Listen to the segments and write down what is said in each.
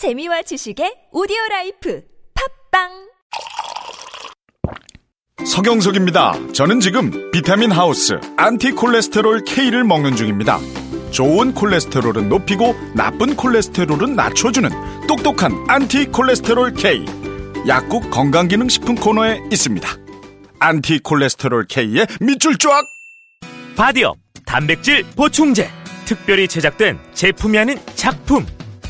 재미와 지식의 오디오 라이프 팟빵 서경석입니다. 저는 지금 비타민 하우스 안티콜레스테롤 K를 먹는 중입니다. 좋은 콜레스테롤은 높이고 나쁜 콜레스테롤은 낮춰주는 똑똑한 안티콜레스테롤 K. 약국 건강기능식품 코너에 있습니다. 안티콜레스테롤 K의 밑줄 쫙! 바디업 단백질 보충제 특별히 제작된 제품이 아닌 작품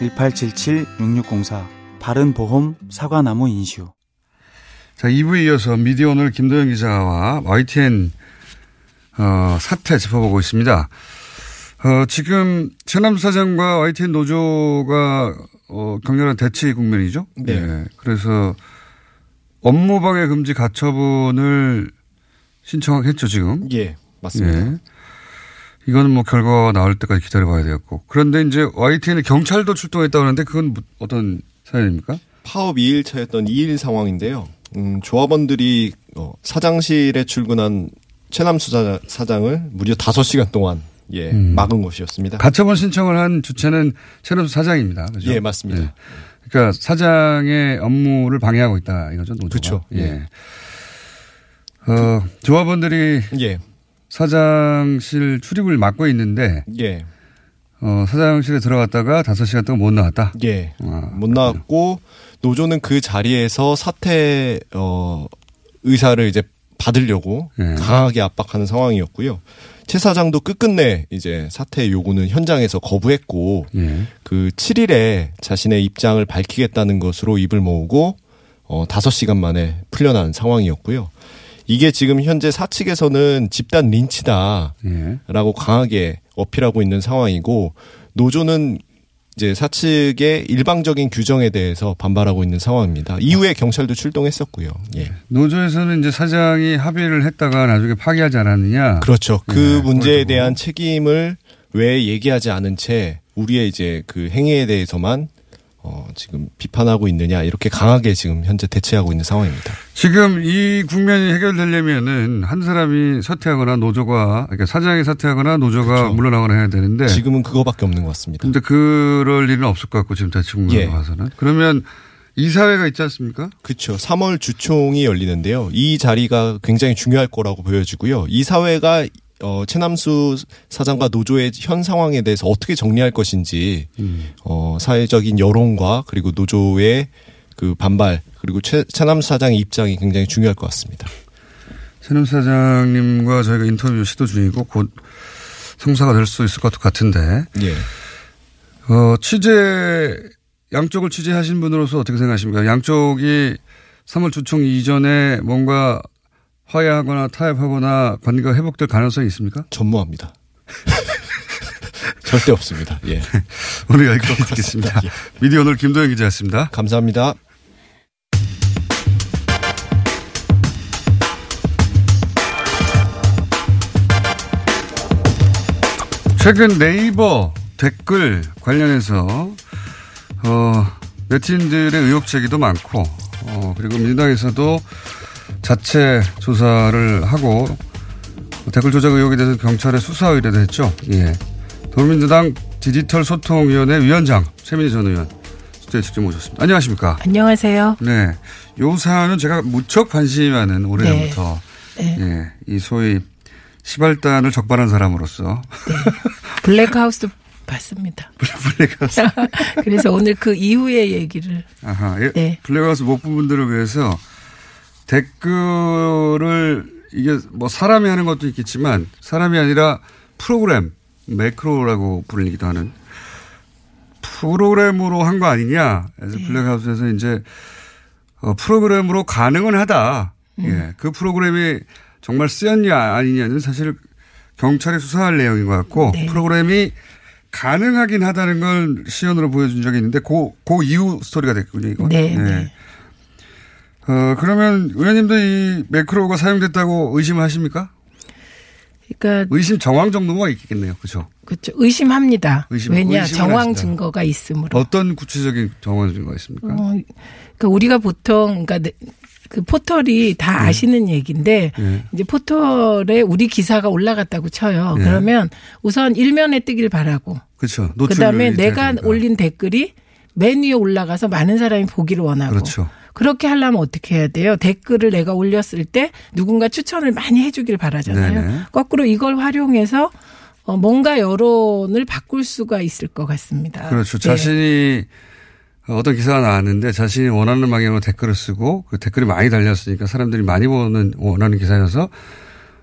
1877-6604 바른보험 사과나무 인슈 자, 2부에 이어서 미디어 오늘 김도영 기자와 YTN 어, 사태 짚어보고 있습니다. 어, 지금 최남수 사장과 YTN 노조가 어, 격렬한 대치 국면이죠. 네. 예, 그래서 업무방해 금지 가처분을 신청했죠 지금. 예, 맞습니다. 예. 이거는 뭐 결과가 나올 때까지 기다려봐야 되겠고. 그런데 이제 YTN에 경찰도 출동했다고 하는데 그건 뭐 어떤 사연입니까? 파업 2일차였던 2일 상황인데요. 음, 조합원들이 어, 사장실에 출근한 최남 수 사- 사장을 무려 5시간 동안 예, 음. 막은 것이었습니다. 가처분 신청을 한 주체는 최남수 사장입니다. 그죠? 예, 맞습니다. 예. 그러니까 사장의 업무를 방해하고 있다 이거죠. 노조가. 그쵸. 예. 예. 어, 조합원들이 예, 사장실 출입을 막고 있는데 예, 어, 사장실에 들어갔다가 5시간 동안 못 나왔다. 예. 아, 못 나왔고 노조는 그 자리에서 사퇴 어, 의사를 이제 받으려고 예. 강하게 압박하는 상황이었고요. 최 사장도 끝끝내 이제 사퇴 요구는 현장에서 거부했고 예. 그 7일에 자신의 입장을 밝히겠다는 것으로 입을 모으고 어 5시간 만에 풀려난 상황이었고요. 이게 지금 현재 사측에서는 집단 린치다라고 예. 강하게 어필하고 있는 상황이고 노조는 이제 사측의 일방적인 규정에 대해서 반발하고 있는 상황입니다. 이후에 경찰도 출동했었고요. 예. 노조에서는 이제 사장이 합의를 했다가 나중에 파기하지 않았느냐. 그렇죠. 그 네, 문제에. 대한 책임을 왜 얘기하지 않은 채 우리의 이제 그 행위에 대해서만 어, 지금 비판하고 있느냐 이렇게 강하게 지금 현재 대체하고 있는 상황입니다. 지금 이 국면이 해결되려면은 한 사람이 사퇴하거나 노조가 그러니까 사장이 사퇴하거나 노조가 그렇죠. 물러나거나 해야 되는데 지금은 그거밖에 없는 것 같습니다. 근데 그럴 일은 없을 것 같고 지금 대치 국면으로 예. 봐서는 그러면 이사회가 있지 않습니까? 그렇죠. 3월 주총이 열리는데요. 이 자리가 굉장히 중요할 거라고 보여지고요. 이 사회가 어, 최남수 사장과 노조의 현 상황에 대해서 어떻게 정리할 것인지 어, 사회적인 여론과 그리고 노조의 그 반발 그리고 최, 최남수 사장의 입장이 굉장히 중요할 것 같습니다. 최남 사장님과 저희가 인터뷰 시도 중이고 곧 성사가 될 수 있을 것 같은데 예. 어, 취재 양쪽을 취재하신 분으로서 어떻게 생각하십니까? 양쪽이 3월 주총 이전에 뭔가 화해하거나 타협하거나 관계가 회복될 가능성이 있습니까? 전무합니다. 절대 없습니다. 예. 오늘 여기까지 듣겠습니다. 예. 미디어 오늘 김도영 기자였습니다. 감사합니다. 최근 네이버 댓글 관련해서 어, 네티즌들의 의혹 제기도 많고 어, 그리고 민주당에서도 자체 조사를 하고 댓글 조작 의혹에 대해서 경찰에 수사 의뢰도 했죠. 예. 더불어민주당 디지털 소통위원회 위원장 최민희 전 의원 스튜디오에 직접 모셨습니다. 안녕하십니까? 안녕하세요. 네. 요 사안은 제가 무척 관심이 많은 오래전부터 네. 예. 이 소위 시발단을 적발한 사람으로서 블랙하우스 봤습니다. 블랙하우스. 그래서 오늘 그 이후의 얘기를 아하. 예. 네. 블랙하우스 못 본 분들을 위해서 댓글을 이게 뭐 사람이 하는 것도 있겠지만 사람이 아니라 프로그램 매크로라고 불리기도 하는 프로그램으로 한 거 아니냐. 그래서 네. 블랙하우스에서 이제 어, 프로그램으로 가능은 하다. 음. 예. 그 프로그램이 정말 쓰였냐 아니냐는 사실 경찰이 수사할 내용인 것 같고 네. 프로그램이 가능하긴 하다는 걸 시연으로 보여준 적이 있는데 그, 그 이후 스토리가 됐군요, 이거. 네, 네. 어, 그러면 의원님도 이 매크로가 사용됐다고 의심을 하십니까? 그러니까 의심 정황 정도가 있겠네요. 그렇죠? 그렇죠. 의심합니다. 의심, 왜냐 정황 하신다. 증거가 있으므로. 어떤 구체적인 정황 증거가 있습니까? 어, 그러니까 우리가 보통 그러니까 네- 그 포털이 다 네. 아시는 얘기인데 예. 이제 포털에 우리 기사가 올라갔다고 쳐요. 예. 그러면 우선 일면에 뜨길 바라고 그렇죠. 그다음에 내가. 올린 댓글이 맨 위에 올라가서 많은 사람이 보기를 원하고 그렇죠. 그렇게 하려면 어떻게 해야 돼요? 댓글을 내가 올렸을 때 누군가 추천을 많이 해주길 바라잖아요. 네네. 거꾸로 이걸 활용해서 어, 뭔가 여론을 바꿀 수가 있을 것 같습니다. 그렇죠. 네. 자신이 어떤 기사가 나왔는데 자신이 원하는 방향으로 댓글을 쓰고 그 댓글이 많이 달렸으니까 사람들이 많이 보는 원하는 기사여서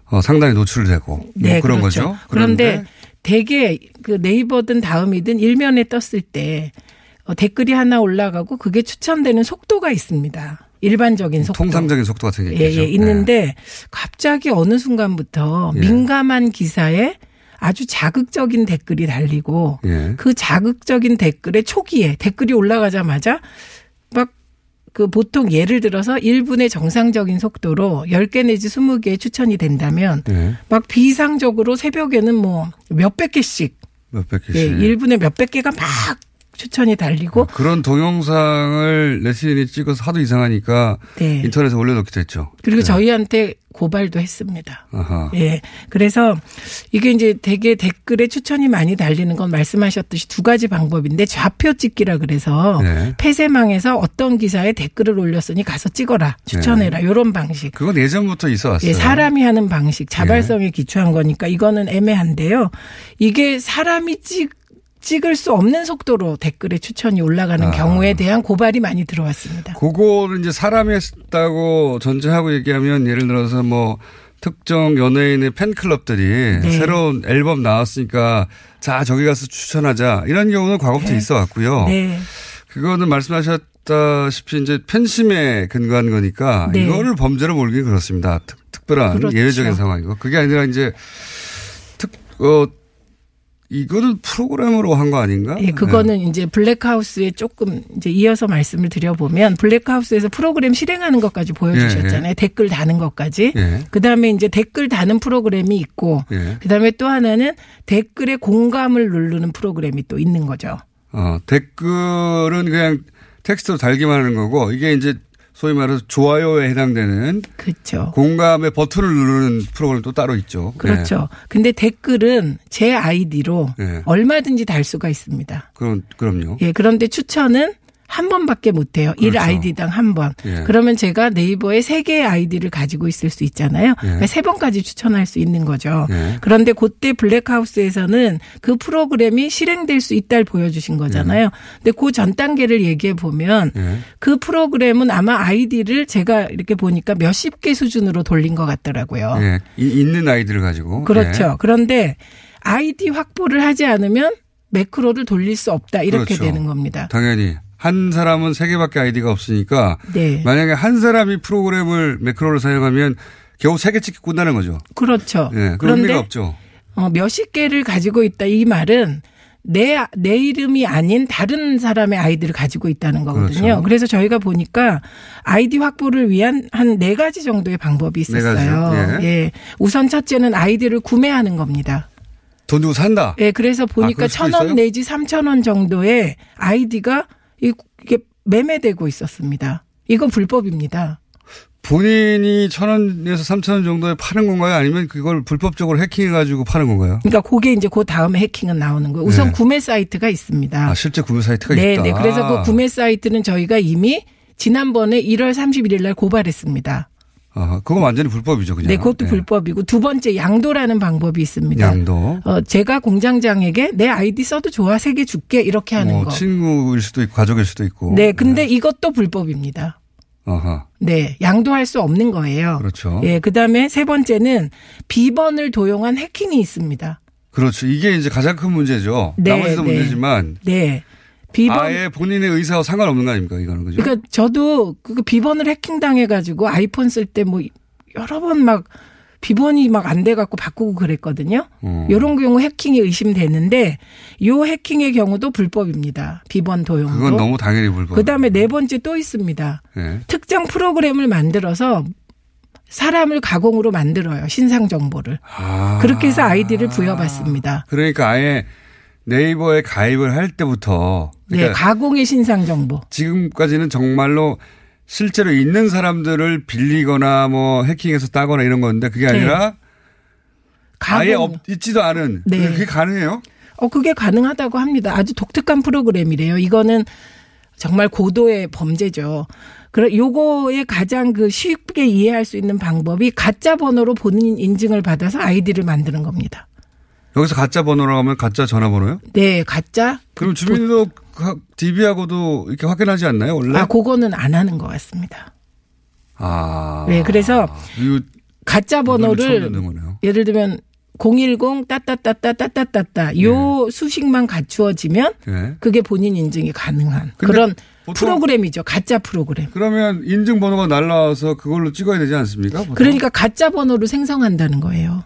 어, 상당히 노출되고 뭐 네, 그런 그렇죠. 거죠. 그런데 대개 그 네이버든 다음이든 일면에 떴을 때 어, 댓글이 하나 올라가고 그게 추천되는 속도가 있습니다. 일반적인 속도. 통상적인 속도 같은 게 예, 있죠. 예, 있는데 갑자기 어느 순간부터 예. 민감한 기사에 아주 자극적인 댓글이 달리고 예. 그 자극적인 댓글의 초기에 댓글이 올라가자마자 막 그 보통 예를 들어서 1분의 정상적인 속도로 10개 내지 20개 추천이 된다면 예. 막 비상적으로 새벽에는 뭐 몇백 개씩 몇백 개씩. 예, 1분에 몇백 개가 막 추천이 달리고 그런 동영상을 레슬린이 찍어서 하도 이상하니까 네. 인터넷에 올려놓기도 했죠. 그리고 네. 저희한테 고발도 했습니다. 아하. 예. 그래서 이게 이제 되게 댓글에 추천이 많이 달리는 건 말씀하셨듯이 두 가지 방법인데 좌표 찍기라 그래서 네. 폐쇄망에서 어떤 기사에 댓글을 올렸으니 가서 찍어라. 추천해라. 요런 방식. 그건 예전부터 있어 왔어요. 예, 사람이 하는 방식, 자발성에 기초한 거니까 이거는 애매한데요. 이게 사람이 찍 찍을 수 없는 속도로 댓글에 추천이 올라가는 아. 경우에 대한 고발이 많이 들어왔습니다. 그거를 이제 사람이 했다고 전제하고 얘기하면 예를 들어서 뭐 특정 연예인의 팬클럽들이 네. 새로운 앨범 나왔으니까 자 저기 가서 추천하자 이런 경우는 과거부터 네. 있어 왔고요. 네. 그거는 말씀하셨다시피 이제 팬심에 근거한 거니까 네. 이거를 범죄로 몰기 그렇습니다. 특, 특별한 그렇죠. 예외적인 상황이고 그게 아니라 이제 특, 어, 이거는 프로그램으로 한 거 아닌가? 예, 그거는 이제 블랙하우스에 조금 이제 이어서 말씀을 드려보면 블랙하우스에서 프로그램 실행하는 것까지 보여주셨잖아요. 예, 예. 댓글 다는 것까지. 예. 그 다음에 이제 댓글 다는 프로그램이 있고, 예. 그 다음에 또 하나는 댓글에 공감을 누르는 프로그램이 또 있는 거죠. 어, 댓글은 그냥 텍스트로 달기만 하는 거고 이게 이제 소위 말해서 좋아요에 해당되는 그렇죠. 공감의 버튼을 누르는 프로그램 또 따로 있죠. 그렇죠. 근데 댓글은 제 아이디로 네. 얼마든지 달 수가 있습니다. 그럼 그럼요. 예, 그런데 추천은 한 번밖에 못 해요. 일 그렇죠. 아이디당 한 번. 예. 그러면 제가 네이버에 세 개의 아이디를 가지고 있을 수 있잖아요. 그러니까 세 번까지 추천할 수 있는 거죠. 예. 그런데 그때 블랙하우스에서는 그 프로그램이 실행될 수 있다를 보여주신 거잖아요. 근데 그 전 단계를 얘기해 보면 예. 그 프로그램은 아마 아이디를 제가 이렇게 보니까 몇십 개 수준으로 돌린 것 같더라고요. 예. 이- 있는 아이들을 가지고. 그렇죠. 예. 그런데 아이디 확보를 하지 않으면 매크로를 돌릴 수 없다 이렇게 그렇죠. 되는 겁니다. 당연히 한 사람은 세 개밖에 아이디가 없으니까 네. 만약에 한 사람이 프로그램을 매크로를 사용하면 겨우 세개 찍기 끝나는 거죠. 그렇죠. 예. 그런 그런데 없죠. 어, 몇십 개를 가지고 있다 이 말은 내, 내 이름이 아닌 다른 사람의 아이디를 가지고 있다는 거거든요. 그렇죠. 그래서 저희가 보니까 아이디 확보를 위한 한 네 가지 정도의 방법이 네 있었어요. 가지요? 예. 예. 우선 첫째는 아이디를 구매하는 겁니다. 돈 주고 산다. 예, 그래서 보니까 아, 그럴 수도 천원 있어요? 내지 삼천 원 정도의 아이디가 이- 이게 매매되고 있었습니다. 이건 불법입니다. 본인이 천 원에서 삼천 원 정도에 파는 건가요? 아니면 그걸 불법적으로 해킹해가지고 파는 건가요? 그러니까 그게 이제 그 다음에 해킹은 나오는 거예요. 우선 네. 구매 사이트가 있습니다. 아, 실제 구매 사이트가 네, 있다. 네. 그래서 그 구매 사이트는 저희가 이미 지난번에 1월 31일 날 고발했습니다. 아, 그건 완전히 불법이죠, 그냥. 네, 그것도 불법이고 두 번째 양도라는 방법이 있습니다. 양도. 어, 제가 공장장에게 내 아이디 써도 좋아 세 개 줄게 이렇게 하는 뭐 거. 친구일 수도 있고 가족일 수도 있고. 네, 근데 이것도 불법입니다. 아하. 네, 양도할 수 없는 거예요. 그렇죠. 예, 그다음에 세 번째는 비번을 도용한 해킹이 있습니다. 그렇죠. 이게 이제 가장 큰 문제죠. 네, 나머지도 네. 문제지만 네. 비번 아예 본인의 의사와 상관없는 거 아닙니까? 이거는 그죠? 그러니까 저도 그 비번을 해킹 당해가지고 아이폰 쓸 때 뭐 여러 번 막 비번이 막 안 돼갖고 바꾸고 그랬거든요. 어. 이런 경우 해킹이 의심되는데 요 해킹의 경우도 불법입니다. 비번 도용도. 그건 너무 당연히 불법. 그다음에 네 번째 또 있습니다. 네. 특정 프로그램을 만들어서 사람을 가공으로 만들어요. 신상 정보를. 아. 그렇게 해서 아이디를 부여받습니다. 그러니까 아예 네이버에 가입을 할 때부터 네, 그러니까 가공의 신상 정보. 지금까지는 정말로 실제로 있는 사람들을 빌리거나 뭐 해킹해서 따거나 이런 건데 그게 아니라 아예 가공. 없, 있지도 않은 네. 그게 가능해요? 어, 그게 가능하다고 합니다. 아주 독특한 프로그램이래요. 이거는 정말 고도의 범죄죠. 그래, 요거의 가장 그 쉽게 이해할 수 있는 방법이 가짜 번호로 본인 인증을 받아서 아이디를 만드는 겁니다. 여기서 가짜 번호라고 하면 가짜 전화번호요? 네, 가짜. 그럼 주민등록 DB하고도 이렇게 확인하지 않나요 원래? 아, 그거는 안 하는 것 같습니다. 아. 네, 그래서 가짜 번호를. 예를 들면 010 따따따따 따따따따 요 수식만 갖추어지면 네. 그게 본인 인증이 가능한 그런 프로그램이죠. 가짜 프로그램. 그러면 인증 번호가 날라와서 그걸로 찍어야 되지 않습니까? 보통? 그러니까 가짜 번호를 생성한다는 거예요.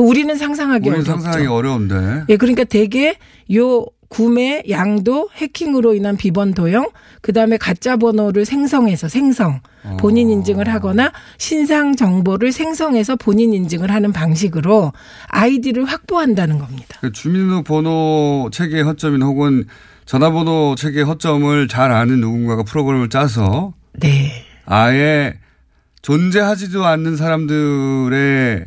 우리는 상상하기 우리는. 상상하기 어려운데. 예, 그러니까 대개 요 구매, 양도, 해킹으로 인한 비번 도용, 그 다음에 가짜 번호를 생성해서 생성, 본인 인증을 하거나 신상 정보를 생성해서 본인 인증을 하는 방식으로 아이디를 확보한다는 겁니다. 그 주민등록번호 체계 허점인 혹은 전화번호 체계 허점을 잘 아는 누군가가 프로그램을 짜서 네. 아예 존재하지도 않는 사람들의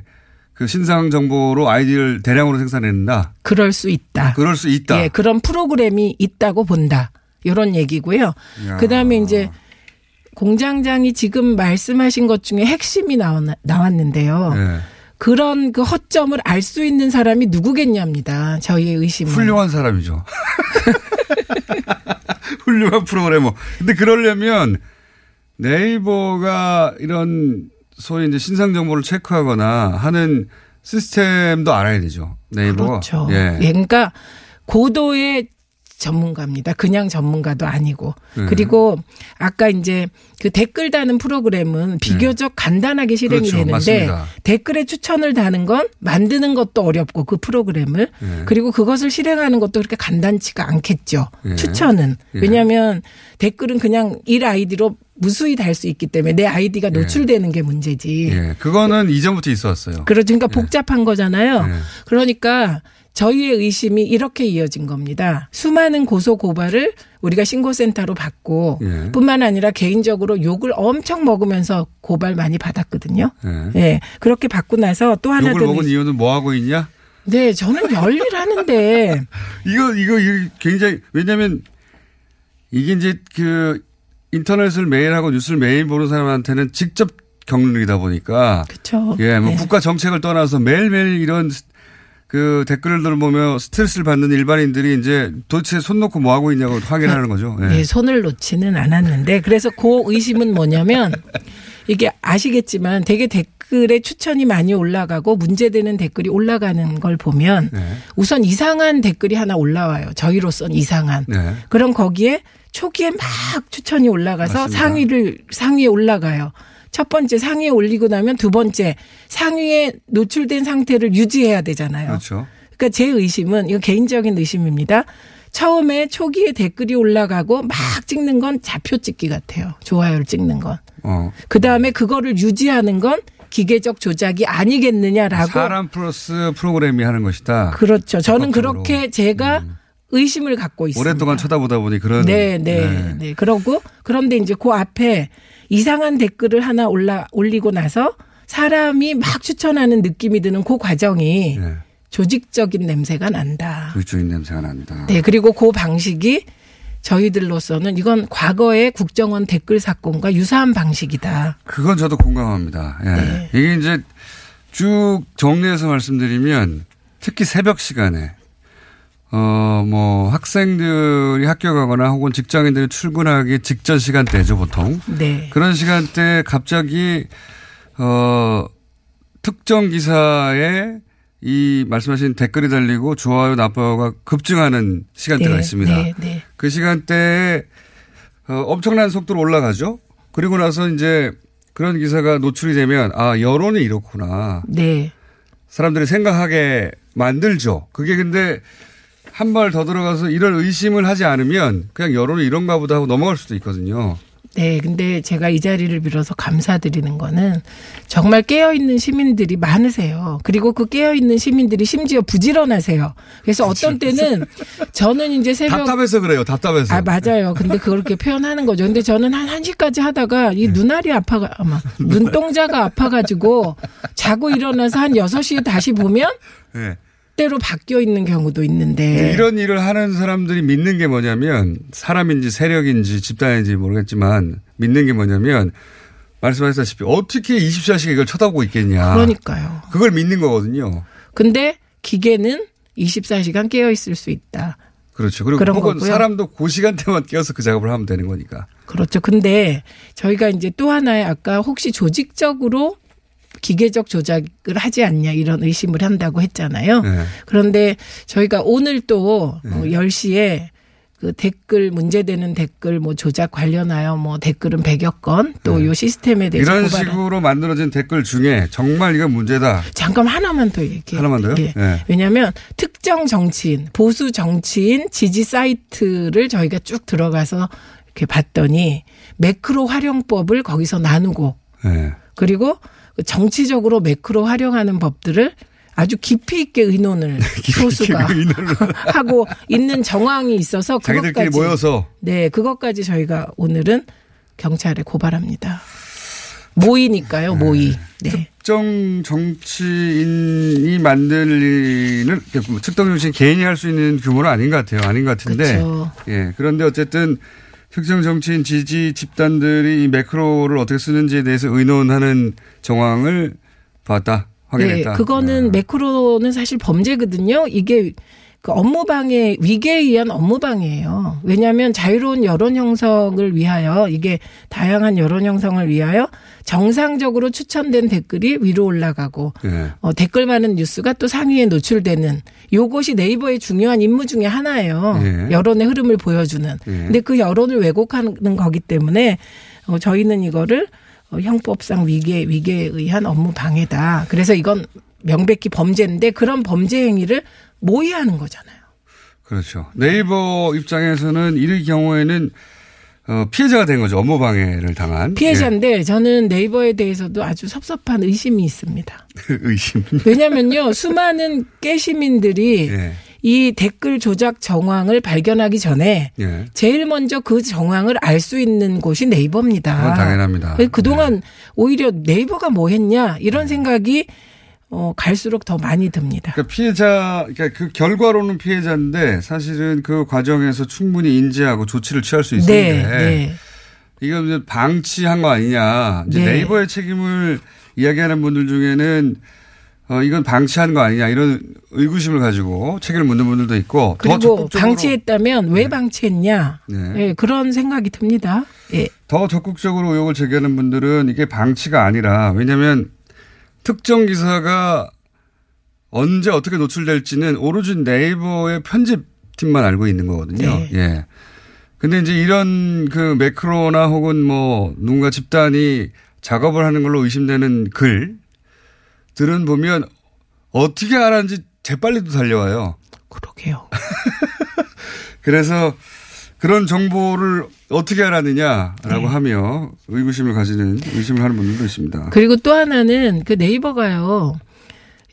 그 신상 정보로 아이디를 대량으로 생산해낸다. 그럴 수 있다. 그럴 수 있다. 예, 그런 프로그램이 있다고 본다. 이런 얘기고요. 야. 그다음에 이제 공장장이 지금 말씀하신 것 중에 핵심이 나왔, 나왔는데요. 예. 그런 그 허점을 알 수 있는 사람이 누구겠냐입니다. 저희의 의심은. 훌륭한 사람이죠. 훌륭한 프로그래머. 근데 그러려면 네이버가 이런 소위 이제 신상 정보를 체크하거나 하는 시스템도 알아야 되죠. 네이버가. 그렇죠. 예. 예, 그러니까 고도의 전문가입니다. 그냥 전문가도 아니고. 네. 그리고 아까 이제 그 댓글 다는 프로그램은 비교적 간단하게 실행이 네. 그렇죠. 되는데 맞습니다. 댓글에 추천을 다는 건 만드는 것도 어렵고 그 프로그램을 네. 그리고 그것을 실행하는 것도 그렇게 간단치가 않겠죠. 예. 추천은. 예. 왜냐하면 댓글은 그냥 일 아이디로 무수히 달 수 있기 때문에 내 아이디가 노출되는 게 문제지. 예. 그거는 이전부터 있었어요. 그러니까 그러니까 복잡한 거잖아요. 예. 그러니까 저희의 의심이 이렇게 이어진 겁니다. 수많은 고소 고발을 우리가 신고센터로 받고 예. 뿐만 아니라 개인적으로 욕을 엄청 먹으면서 고발 많이 받았거든요. 예. 예. 그렇게 받고 나서 또 하나 욕을 더 먹은 이유는 뭐 하고 있냐? 네, 저는 열일하는데 이거 이거 이거 굉장히 왜냐하면 이게 이제 그 인터넷을 매일 하고 뉴스를 매일 보는 사람한테는 직접 일이다 보니까 그렇죠. 예, 뭐 네. 국가 정책을 떠나서 매일매일 이런 스- 그 댓글을 보며 스트레스를 받는 일반인들이 이제 도대체 손 놓고 뭐 하고 있냐고 확인하는 거죠. 예. 예, 손을 놓지는 않았는데 그래서 그 의심은 뭐냐면 이게 아시겠지만 되게 댓글에 추천이 많이 올라가고 문제되는 댓글이 올라가는 걸 보면 네. 우선 이상한 댓글이 하나 올라와요. 저희로선 이상한. 네. 그럼 거기에 초기에 막 추천이 올라가서 맞습니다. 상위를 상위에 올라가요. 첫 번째 상위에 올리고 나면 두 번째 상위에 노출된 상태를 유지해야 되잖아요. 그렇죠. 그러니까 제 의심은 이거 개인적인 의심입니다. 처음에 초기에 댓글이 올라가고 막 찍는 건 좌표 찍기 같아요. 좋아요를 찍는 건. 어. 그 다음에 그거를 유지하는 건 기계적 조작이 아니겠느냐라고. 사람 플러스 프로그램이 하는 것이다. 그렇죠. 저는 적극적으로. 그렇게 제가 의심을 갖고 있습니다. 오랫동안 쳐다보다 보니 그런 네, 네, 네. 그러고 그런데 이제 그 앞에 이상한 댓글을 하나 올라 올리고 나서 사람이 막 추천하는 느낌이 드는 그 과정이 네. 조직적인 냄새가 난다. 조직적인 냄새가 납니다. 네, 그리고 그 방식이 저희들로서는 이건 과거의 국정원 댓글 사건과 유사한 방식이다. 그건 저도 공감합니다. 예. 네. 이게 이제 쭉 정리해서 말씀드리면 특히 새벽 시간에 어, 뭐 학생들이 학교 가거나 혹은 직장인들이 출근하기 직전 시간대죠, 보통. 네. 그런 시간대에 갑자기 어, 특정 기사에 이 말씀하신 댓글이 달리고 좋아요, 나빠요가 급증하는 시간대가 네, 있습니다. 네, 네. 그 시간대에 어, 엄청난 속도로 올라가죠. 그리고 나서 이제 그런 기사가 노출이 되면 아 여론이 이렇구나. 네. 사람들이 생각하게 만들죠. 그게 근데 한 발 더 들어가서 이런 의심을 하지 않으면 그냥 여론이 이런가 보다 하고 넘어갈 수도 있거든요. 네, 근데 제가 이 자리를 빌어서 감사드리는 거는 정말 깨어있는 시민들이 많으세요. 그리고 그 깨어있는 시민들이 심지어 부지런하세요. 그래서 어떤 때는 저는 이제 새벽. 답답해서 그래요. 답답해서. 아, 맞아요. 근데 그렇게 표현하는 거죠. 근데 저는 한 1시까지 하다가 이 눈알이 아파가, 아마 눈동자가 아파가지고 자고 일어나서 한 6시에 다시 보면 네. 때로 바뀌어 있는 경우도 있는데. 네, 이런 일을 하는 사람들이 믿는 게 뭐냐면 사람인지 세력인지 집단인지 모르겠지만 믿는 게 뭐냐면 말씀하셨다시피 어떻게 24시간 이걸 쳐다보고 있겠냐. 그러니까요. 그걸 믿는 거거든요. 근데 기계는 24시간 깨어 있을 수 있다. 그렇죠. 그리고 그런 혹은 거고요. 사람도 그 시간대만 깨어서 그 작업을 하면 되는 거니까. 그렇죠. 근데 저희가 이제 또 하나의 아까 혹시 조직적으로 기계적 조작을 하지 않냐 이런 의심을 한다고 했잖아요. 네. 그런데 저희가 오늘 또 어, 10시에 그 댓글 문제되는 댓글 뭐 조작 관련하여 뭐 댓글은 100여 건 또요 시스템에 대해서 네. 이런 식으로 만들어진 댓글 중에 정말 이건 문제다. 잠깐 하나만 더 얘기해. 하나만 더요? 예. 네. 왜냐하면 특정 정치인, 보수 정치인 지지 사이트를 저희가 쭉 들어가서 이렇게 봤더니 매크로 활용법을 거기서 나누고 네. 그리고 그 정치적으로 매크로 활용하는 법들을 아주 깊이 있게 의논을 소수가 하고 있는 정황이 있어서 그것까지 모여서 네 그것까지 저희가 오늘은 경찰에 고발합니다. 모이니까요, 모이. 네. 특정 정치인이 만들리는 특정 정치인 개인이 할 수 있는 규모는 아닌 것 같아요. 아닌 것 같은데. 그쵸. 예. 그런데 어쨌든 특정 정치인 지지 집단들이 이 매크로를 어떻게 쓰는지에 대해서 의논하는 정황을 봤다. 확인했다. 네, 그거는 매크로는 사실 범죄거든요. 이게 그 업무 방해 위계에 의한 업무 방해예요. 왜냐하면 자유로운 여론 형성을 위하여 이게 다양한 여론 형성을 위하여 정상적으로 추천된 댓글이 위로 올라가고 예. 어, 댓글 많은 뉴스가 또 상위에 노출되는 요것이 네이버의 중요한 임무 중에 하나예요. 예. 여론의 흐름을 보여주는. 예. 근데 그 여론을 왜곡하는 거기 때문에 어, 저희는 이거를 어, 형법상 위계 위계에 의한 업무 방해다. 그래서 이건 명백히 범죄인데 그런 범죄 행위를 모의하는 거잖아요. 그렇죠. 네이버 입장에서는 이 경우에는 어, 피해자가 된 거죠. 업무 방해를 당한. 피해자인데 저는 네이버에 대해서도 아주 섭섭한 의심이 있습니다. 예. 의심. 왜냐면요, 수많은 깨시민들이 예. 이 댓글 조작 정황을 발견하기 전에 예. 제일 먼저 그 정황을 알 수 있는 곳이 네이버입니다. 당연합니다. 그동안 오히려 네이버가 뭐 했냐 이런 생각이 어, 갈수록 더 많이 듭니다. 그러니까 피해자, 그러니까 그 결과로는 피해자인데 사실은 그 과정에서 충분히 인지하고 조치를 취할 수 있는데 네, 네. 이거 이제 방치한 거 아니냐. 이제 네. 네이버의 책임을 이야기하는 분들 중에는 어, 이건 방치한 거 아니냐 이런 의구심을 가지고 책임을 묻는 분들도 있고 더 그리고 방치했다면 왜 방치했냐 네. 예, 그런 생각이 듭니다. 예. 더 적극적으로 의혹을 제기하는 분들은 이게 방치가 아니라 왜냐하면 특정 기사가 언제 어떻게 노출될지는 오로지 네이버의 편집팀만 알고 있는 거거든요. 네. 예. 근데 이제 이런 그 매크로나 혹은 뭐 누군가 집단이 작업을 하는 걸로 의심되는 글들은 보면 어떻게 알았는지 재빨리도 달려와요. 그러게요. 그래서 그런 정보를 어떻게 알았느냐라고 하며 의구심을 가지는 의심을 하는 분들도 있습니다. 그리고 또 하나는 그 네이버가요.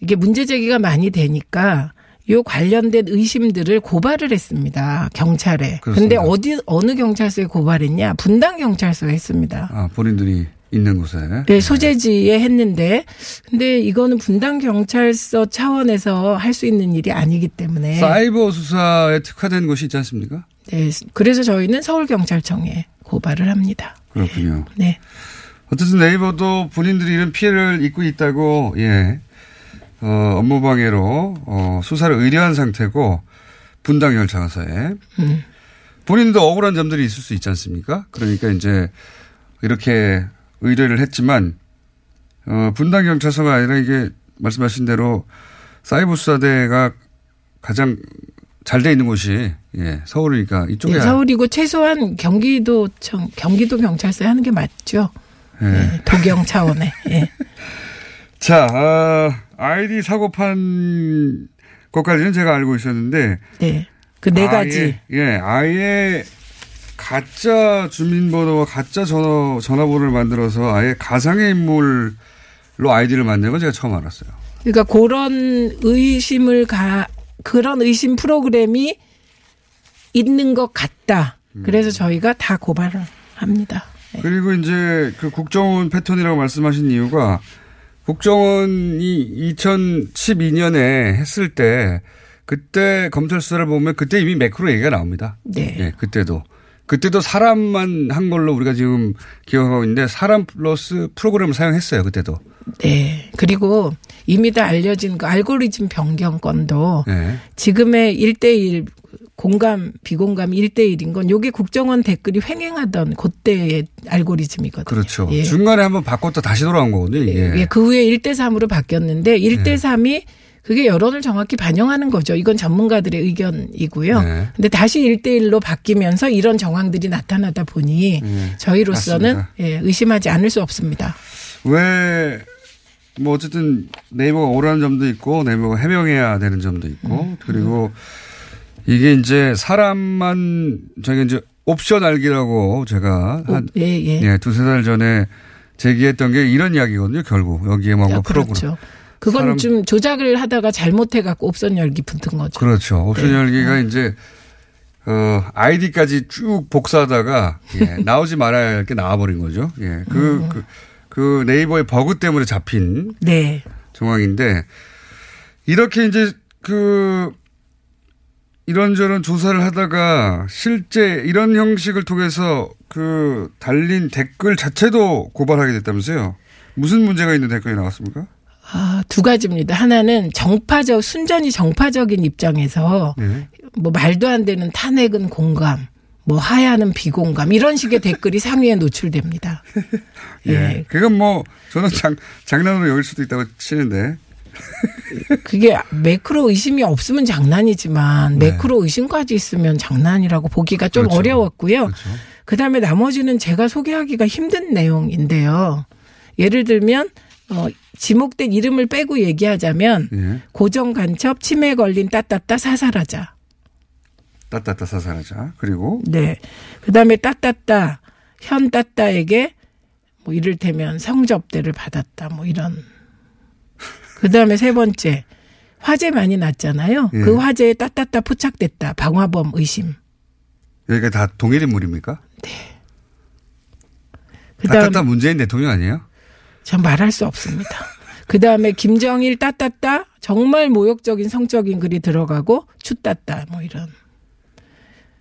이게 문제 제기가 많이 되니까 요 관련된 의심들을 고발을 했습니다. 경찰에. 그렇습니다. 근데 어디 어느 경찰서에 고발했냐? 분당 경찰서에 했습니다. 아, 본인들이 있는 곳에. 네, 소재지에 했는데 근데 이거는 분당 경찰서 차원에서 할 수 있는 일이 아니기 때문에 사이버 수사에 특화된 곳이 있지 않습니까? 네, 그래서 저희는 서울 경찰청에 고발을 합니다. 그렇군요. 네. 어쨌든 네이버도 본인들이 이런 피해를 입고 있다고, 예, 어, 업무방해로, 어, 수사를 의뢰한 상태고, 분당경찰서에. 음. 본인도 억울한 점들이 있을 수 있지 않습니까? 그러니까 이제, 이렇게 의뢰를 했지만, 어, 분당 경찰서가 아니라 이게 말씀하신 대로 사이버 수사대가 가장 잘 돼 있는 곳이, 예, 서울이니까 이쪽에. 네, 서울이고 최소한 경기도 청, 경기도 경찰서에 하는 게 맞죠. 예. 네, 도경 차원에. 예. 자, 어, 아이디 사고 판 것까지는 제가 알고 있었는데. 네. 그네 가지. 예, 아예 가짜 주민번호와 가짜 전화, 전화번호를 만들어서 아예 가상의 인물로 아이디를 만드는 건 제가 처음 알았어요. 그러니까 그런 의심을 가 그런 의심 프로그램이 있는 것 같다. 음. 그래서 저희가 다 고발을 합니다. 그리고 이제 그 국정원 패턴이라고 말씀하신 이유가 국정원이 2012년에 했을 때 그때 검찰 수사를 보면 그때 이미 매크로 얘기가 나옵니다. 네. 예, 그때도. 그때도 사람만 한 걸로 우리가 지금 기억하고 있는데 사람 플러스 프로그램을 사용했어요. 그때도. 네. 그리고 이미 다 알려진 그 알고리즘 변경 건도 네. 지금의 1대1 공감, 비공감 1대1인 건 요게 국정원 댓글이 횡행하던 그때의 알고리즘이거든요. 그렇죠. 예. 중간에 한번 바꿨다 다시 돌아온 거거든요. 이게. 예, 그 후에 1대3으로 바뀌었는데 1대3이 그게 여론을 정확히 반영하는 거죠. 이건 전문가들의 의견이고요. 네. 근데 다시 1대1로 바뀌면서 이런 정황들이 나타나다 보니 네. 저희로서는 맞습니다. 예, 의심하지 않을 수 없습니다. 왜, 뭐 어쨌든 네이버가 오라는 점도 있고 네이버가 해명해야 되는 점도 있고 음. 그리고 이게 이제 사람만 저희가 이제 옵션 알기라고 제가 한 예, 예. 예, 두세 달 전에 제기했던 게 이런 이야기거든요, 결국. 여기에 뭔가 아, 프로그램. 그렇죠. 그건 사람- 좀 조작을 하다가 잘못해 갖고 옵션 열기 붙은 거죠. 그렇죠. 옵션 네. 열기가 이제, 어, 아이디까지 쭉 복사하다가, 예, 나오지 말아야 할 게 나와버린 거죠. 예. 그, 음. 그, 그 네이버의 버그 때문에 잡힌 네. 정황인데, 이렇게 이제 그, 이런저런 조사를 하다가 실제 이런 형식을 통해서 그 달린 댓글 자체도 고발하게 됐다면서요. 무슨 문제가 있는 댓글이 나왔습니까? 아, 두 가지입니다. 하나는 정파적, 순전히 정파적인 입장에서 네. 뭐 말도 안 되는 탄핵은 공감, 뭐 하야는 비공감 이런 식의 댓글이 상위에 노출됩니다. 예. 그건 뭐 저는 장, 장난으로 여길 수도 있다고 치는데. 그게 매크로 의심이 없으면 장난이지만 매크로 의심까지 있으면 장난이라고 보기가 좀 네. 그렇죠. 어려웠고요. 그 다음에 나머지는 제가 소개하기가 힘든 내용인데요. 예를 들면 어, 지목된 이름을 빼고 얘기하자면 예. 고정 간첩 치매 걸린 따따따 사살하자. 따따따 사살하자. 그리고 네. 그 다음에 따따따, 현 따따에게 뭐 이를테면 성접대를 받았다. 뭐 이런. 그 다음에 세 번째. 화재 많이 났잖아요. 예. 그 화재에 따따따 포착됐다. 방화범 의심. 여기가 다 동일 인물입니까? 그다음 따따따 문재인 대통령 아니에요? 전 말할 수 없습니다. 그 다음에 김정일 따따따 정말 모욕적인 성적인 글이 들어가고 추따따 뭐 이런.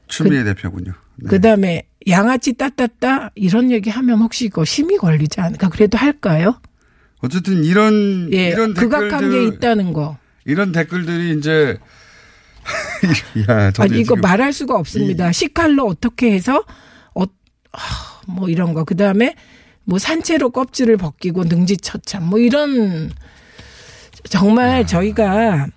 추미애 대표군요. 네. 그 다음에 양아치 따따따 이런 얘기 하면 혹시 이거 심의 걸리지 않을까? 그래도 할까요? 어쨌든 이런 예, 이런 극악한 게 있다는 거. 이런 댓글들이 이제 야, 아니 이거 말할 수가 없습니다. 식칼로 어떻게 해서 어, 하, 뭐 이런 거. 그 다음에 뭐 산채로 껍질을 벗기고 능지처참 뭐 이런 정말 저희가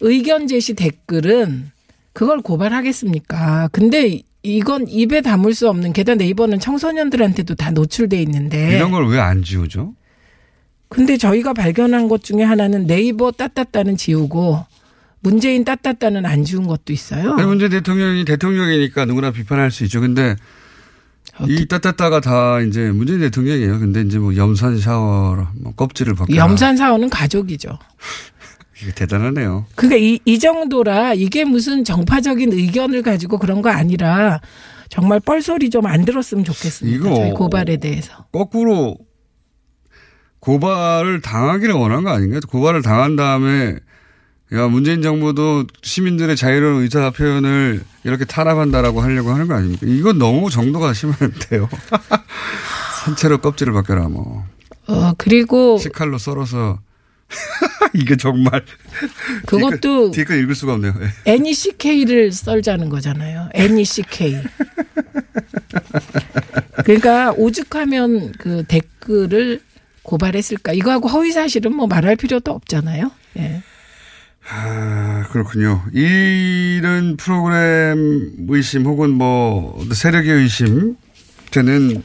의견 제시 댓글은 그걸 고발하겠습니까? 근데 이건 입에 담을 수 없는 게다가 네이버는 청소년들한테도 다 노출돼 있는데 이런 걸 왜 안 지우죠? 근데 저희가 발견한 것 중에 하나는 네이버 따따따는 지우고 문재인 따따따는 안 지운 것도 있어요. 문재인 대통령이 대통령이니까 누구나 비판할 수 있죠. 근데 이 따따따가 다 이제 문재인 대통령이에요. 근데 이제 뭐 염산 샤워, 뭐 껍질을 벗겨. 염산 사원은 가족이죠. 이게 대단하네요. 그러니까 이, 이 정도라 이게 무슨 정파적인 의견을 가지고 그런 거 아니라 정말 뻘소리 좀 안 들었으면 좋겠습니다. 이거 저희 고발에 대해서. 거꾸로 고발을 당하기를 원한 거 아닌가요? 고발을 당한 다음에 야 문재인 정부도 시민들의 자유로운 의사 표현을 이렇게 탄압한다라고 하려고 하는 거 아닙니까? 이건 너무 정도가 심한데요. 산채로 껍질을 벗겨라 뭐. 어 그리고 식칼로 썰어서 이게 정말 그것도 뒤끝 읽을 수가 없네요. 예. NECK를 썰자는 거잖아요. NECK. 그러니까 오죽하면 그 댓글을 고발했을까? 이거하고 허위 사실은 뭐 말할 필요도 없잖아요. 예. 아, 그렇군요. 이런 프로그램 의심 혹은 뭐 세력의 의심 되는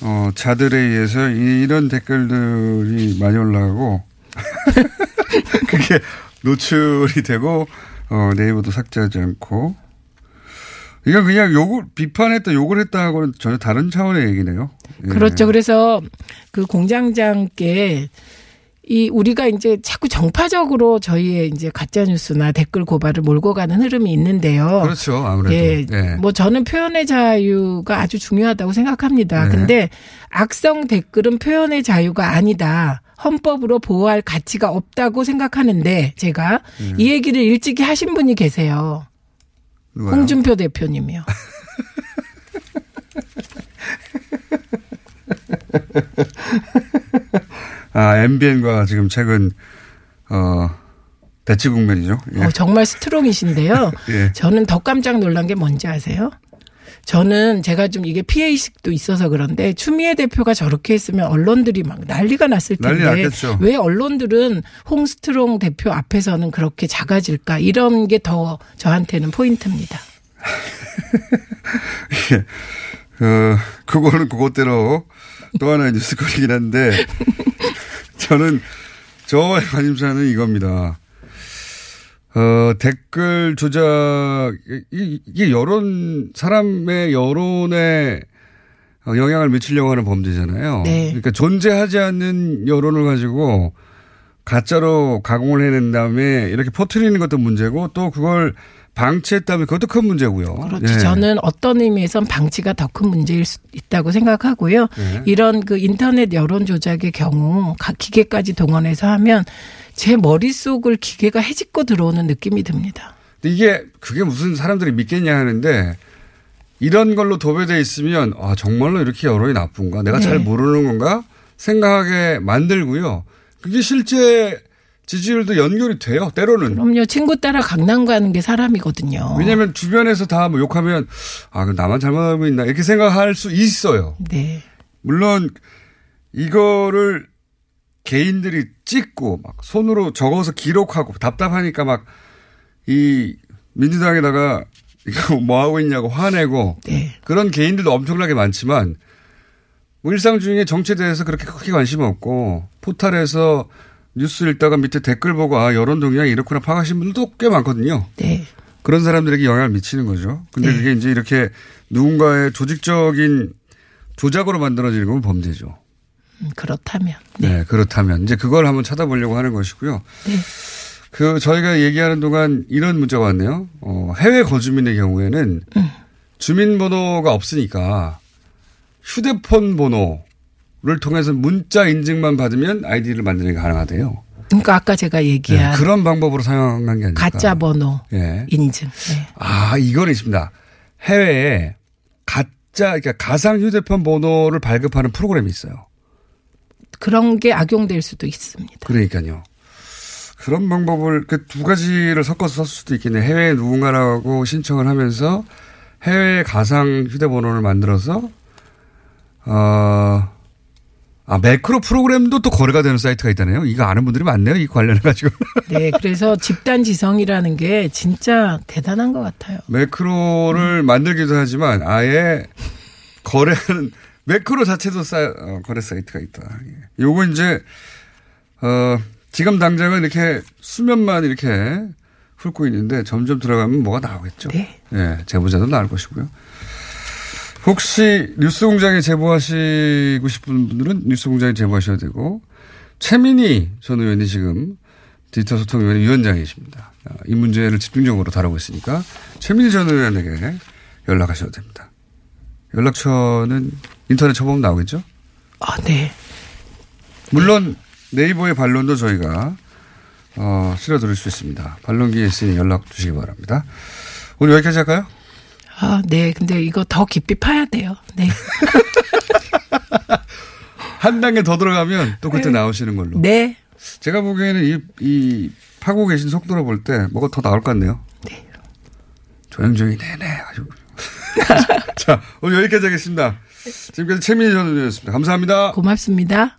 어, 자들에 의해서 이런 댓글들이 많이 올라가고 그게 노출이 되고 어, 네이버도 삭제하지 않고 이건 그냥 욕을 비판했다 욕을 했다 하고는 전혀 다른 차원의 얘기네요. 예. 그렇죠. 그래서 그 공장장께 이 우리가 이제 자꾸 정파적으로 저희의 이제 가짜 뉴스나 댓글 고발을 몰고 가는 흐름이 있는데요. 그렇죠. 아무래도. 예, 예. 뭐 저는 표현의 자유가 아주 중요하다고 생각합니다. 네. 근데 악성 댓글은 표현의 자유가 아니다. 헌법으로 보호할 가치가 없다고 생각하는데 제가 이 얘기를 일찍이 하신 분이 계세요. 누가요? 홍준표 대표님이요. 아, MBN과 지금 최근, 어, 대치 국면이죠. 예. 어, 정말 스트롱이신데요. 예. 저는 더 깜짝 놀란 게 뭔지 아세요? 저는 제가 좀 이게 피해의식도 있어서 그런데 추미애 대표가 저렇게 했으면 언론들이 막 난리가 났을 난리 텐데 났겠죠. 왜 언론들은 홍스트롱 대표 앞에서는 그렇게 작아질까 이런 게 더 저한테는 포인트입니다. 어, 그거는 그것대로 또 하나의 뉴스거리긴 한데 저는 저의 관심사는 이겁니다. 어, 댓글 조작, 이- 이게 여론, 사람의 여론에 어, 영향을 미치려고 하는 범죄잖아요. 네. 그러니까 존재하지 않는 여론을 가지고 가짜로 가공을 해낸 다음에 이렇게 퍼뜨리는 것도 문제고 또 그걸 방치했다면 그것도 큰 문제고요. 그렇죠. 예. 저는 어떤 의미에선 방치가 더 큰 문제일 수 있다고 생각하고요. 네. 이런 그 인터넷 여론 조작의 경우 각 기계까지 동원해서 하면 제 머릿속을 기계가 해집고 들어오는 느낌이 듭니다. 이게 그게 무슨 사람들이 믿겠냐 하는데 이런 걸로 도배돼 있으면 아 정말로 이렇게 여론이 나쁜가 내가 잘 네. 모르는 건가 생각하게 만들고요. 그게 실제 지지율도 연결이 돼요. 때로는. 그럼요. 친구 따라 강남 가는 게 사람이거든요. 왜냐하면 주변에서 다 뭐 욕하면 아 그럼 나만 잘못하고 있나 이렇게 생각할 수 있어요. 네. 물론 이거를 개인들이 찍고 막 손으로 적어서 기록하고 답답하니까 막 이 민주당에다가 이거 뭐 하고 있냐고 화내고 네. 그런 개인들도 엄청나게 많지만 뭐 일상 중에 정치에 대해서 그렇게 크게 관심 없고 포탈에서 뉴스 읽다가 밑에 댓글 보고 아 여론 동향이 이렇구나 파악하신 분들도 꽤 많거든요. 네. 그런 사람들에게 영향을 미치는 거죠. 근데 네. 그게 이제 이렇게 누군가의 조직적인 조작으로 만들어지는 건 범죄죠. 음, 그렇다면. 네. 그렇다면 이제 그걸 한번 찾아보려고 하는 것이고요. 네. 그 저희가 얘기하는 동안 이런 문자가 왔네요. 어, 해외 거주민의 경우에는 음. 주민번호가 없으니까 휴대폰 번호 를 통해서 문자 인증만 받으면 아이디를 만드는 게 가능하대요. 그러니까 아까 제가 네, 얘기한 그런 방법으로 사용한 게 아닐까. 가짜 번호 예. 인증. 네. 아, 이건 있습니다. 해외에 가짜, 그러니까 가상 휴대폰 번호를 발급하는 프로그램이 있어요. 그런 게 악용될 수도 있습니다. 그러니까요. 그런 방법을 그 두 가지를 섞어서 썼을 수도 있겠네요. 해외에 누군가라고 신청을 하면서 해외 가상 휴대번호를 만들어서 어, 아 매크로 프로그램도 또 거래가 되는 사이트가 있다네요. 이거 아는 분들이 많네요. 이 관련해 가지고 네, 그래서 집단 지성이라는 게 진짜 대단한 것 같아요. 매크로를 만들기도 하지만 아예 거래하는 매크로 자체도 사, 어, 거래 사이트가 있다. 예. 요거 이제 어, 지금 당장은 이렇게 수면만 이렇게 훑고 있는데 점점 들어가면 뭐가 나오겠죠. 네. 예, 제보자도 나올 것이고요. 혹시 뉴스공장에 제보하시고 싶은 분들은 뉴스공장에 제보하셔야 되고 최민희 전 의원이 지금 디지털 소통위원회 위원장이십니다. 아, 이 문제를 집중적으로 다루고 있으니까 최민희 전 의원에게 연락하셔도 됩니다. 연락처는 인터넷 쳐보면 나오겠죠? 아, 네. 물론 네이버의 반론도 저희가 어, 실어 들을 수 있습니다. 반론기에 있으니 연락 주시기 바랍니다. 오늘 여기까지 할까요? 아, 네. 근데 이거 더 깊이 파야 돼요. 네. 한 단계 더 들어가면 또 그때 나오시는 걸로. 네. 제가 보기에는 이, 이 파고 계신 속도로 볼 때 뭐가 더 나올 것 같네요. 네. 조용조용히 네네. 아주. 자, 오늘 여기까지 하겠습니다. 지금까지 최민희 전 의원이었습니다. 감사합니다. 고맙습니다.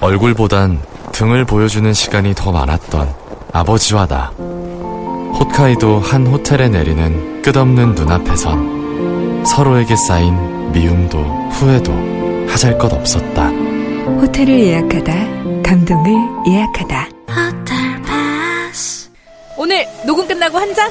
얼굴보단 등을 보여주는 시간이 더 많았던 아버지와 나. 홋카이도 한 호텔에 내리는 끝없는 눈앞에선 서로에게 쌓인 미움도 후회도 하잘 것 없었다. 호텔을 예약하다, 감동을 예약하다. 오늘 녹음 끝나고 한 잔?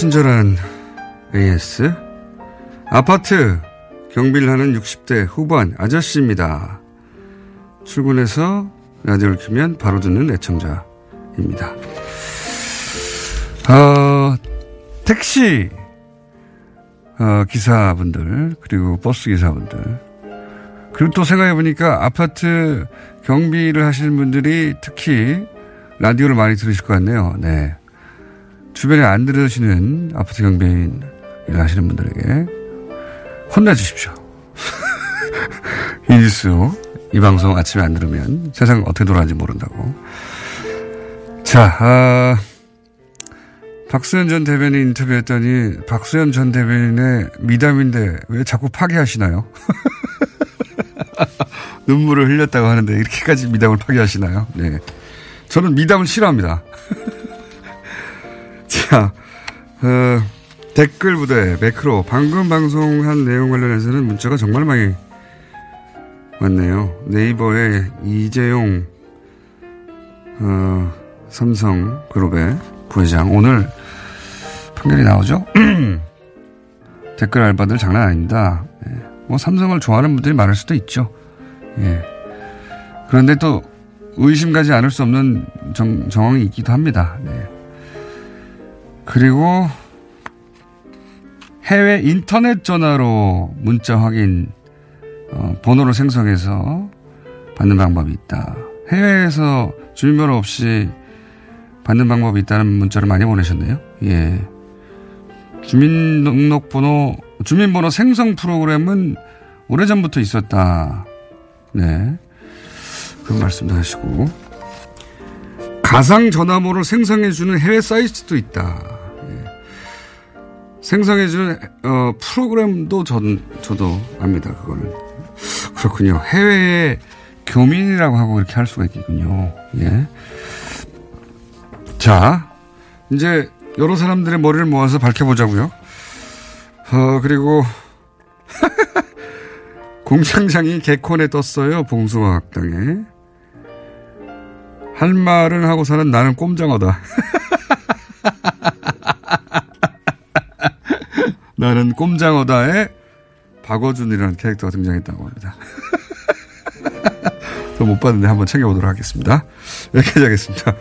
친절한 AS. 아파트 경비를 하는 60대 후반 아저씨입니다. 출근해서 라디오를 켜면 바로 듣는 애청자입니다. 어, 택시 어, 기사분들 그리고 버스 기사분들 그리고 또 생각해 보니까 아파트 경비를 하시는 분들이 특히 라디오를 많이 들으실 것 같네요. 네. 주변에 안 들으시는 아파트 경비인 일 하시는 분들에게 혼내주십시오. 이 뉴스, 이 방송 아침에 안 들으면 세상 어떻게 돌아가는지 모른다고. 자, 아, 박수현 전 대변인 인터뷰했더니 박수현 전 대변인의 미담인데 왜 자꾸 파괴하시나요? 눈물을 흘렸다고 하는데 이렇게까지 미담을 파괴하시나요? 네. 저는 미담을 싫어합니다. 자, 어, 댓글 부대, 매크로. 방금 방송한 내용 관련해서는 문자가 정말 많이 왔네요. 네이버에 이재용, 어, 삼성 그룹의 부회장. 오늘 판결이 나오죠? 댓글 알바들 장난 아닙니다. 예. 뭐 삼성을 좋아하는 분들이 많을 수도 있죠. 예. 그런데 또 의심 가지 않을 수 없는 정, 정황이 있기도 합니다. 네. 그리고 해외 인터넷 전화로 문자 확인 어, 번호를 생성해서 받는 방법이 있다. 해외에서 주민번호 없이 받는 방법이 있다는 문자를 많이 보내셨네요. 예. 주민등록번호, 주민번호 생성 프로그램은 오래전부터 있었다. 네. 그런 말씀도 하시고. 가상 전화번호를 생성해주는 해외 사이트도 있다. 예. 생성해주는, 어, 프로그램도 전, 저도 압니다. 그거는. 그렇군요. 해외에 교민이라고 하고 이렇게 할 수가 있겠군요. 예. 자, 이제 여러 사람들의 머리를 모아서 밝혀보자고요. 어, 그리고 공장장이 개콘에 떴어요. 봉수화 학당에. 할 말은 하고 사는 나는 꼼장어다. 나는 꼼장어다의 박어준이라는 캐릭터가 등장했다고 합니다. 저못 봤는데 한번 챙겨보도록 하겠습니다. 여기까지 하겠습니다.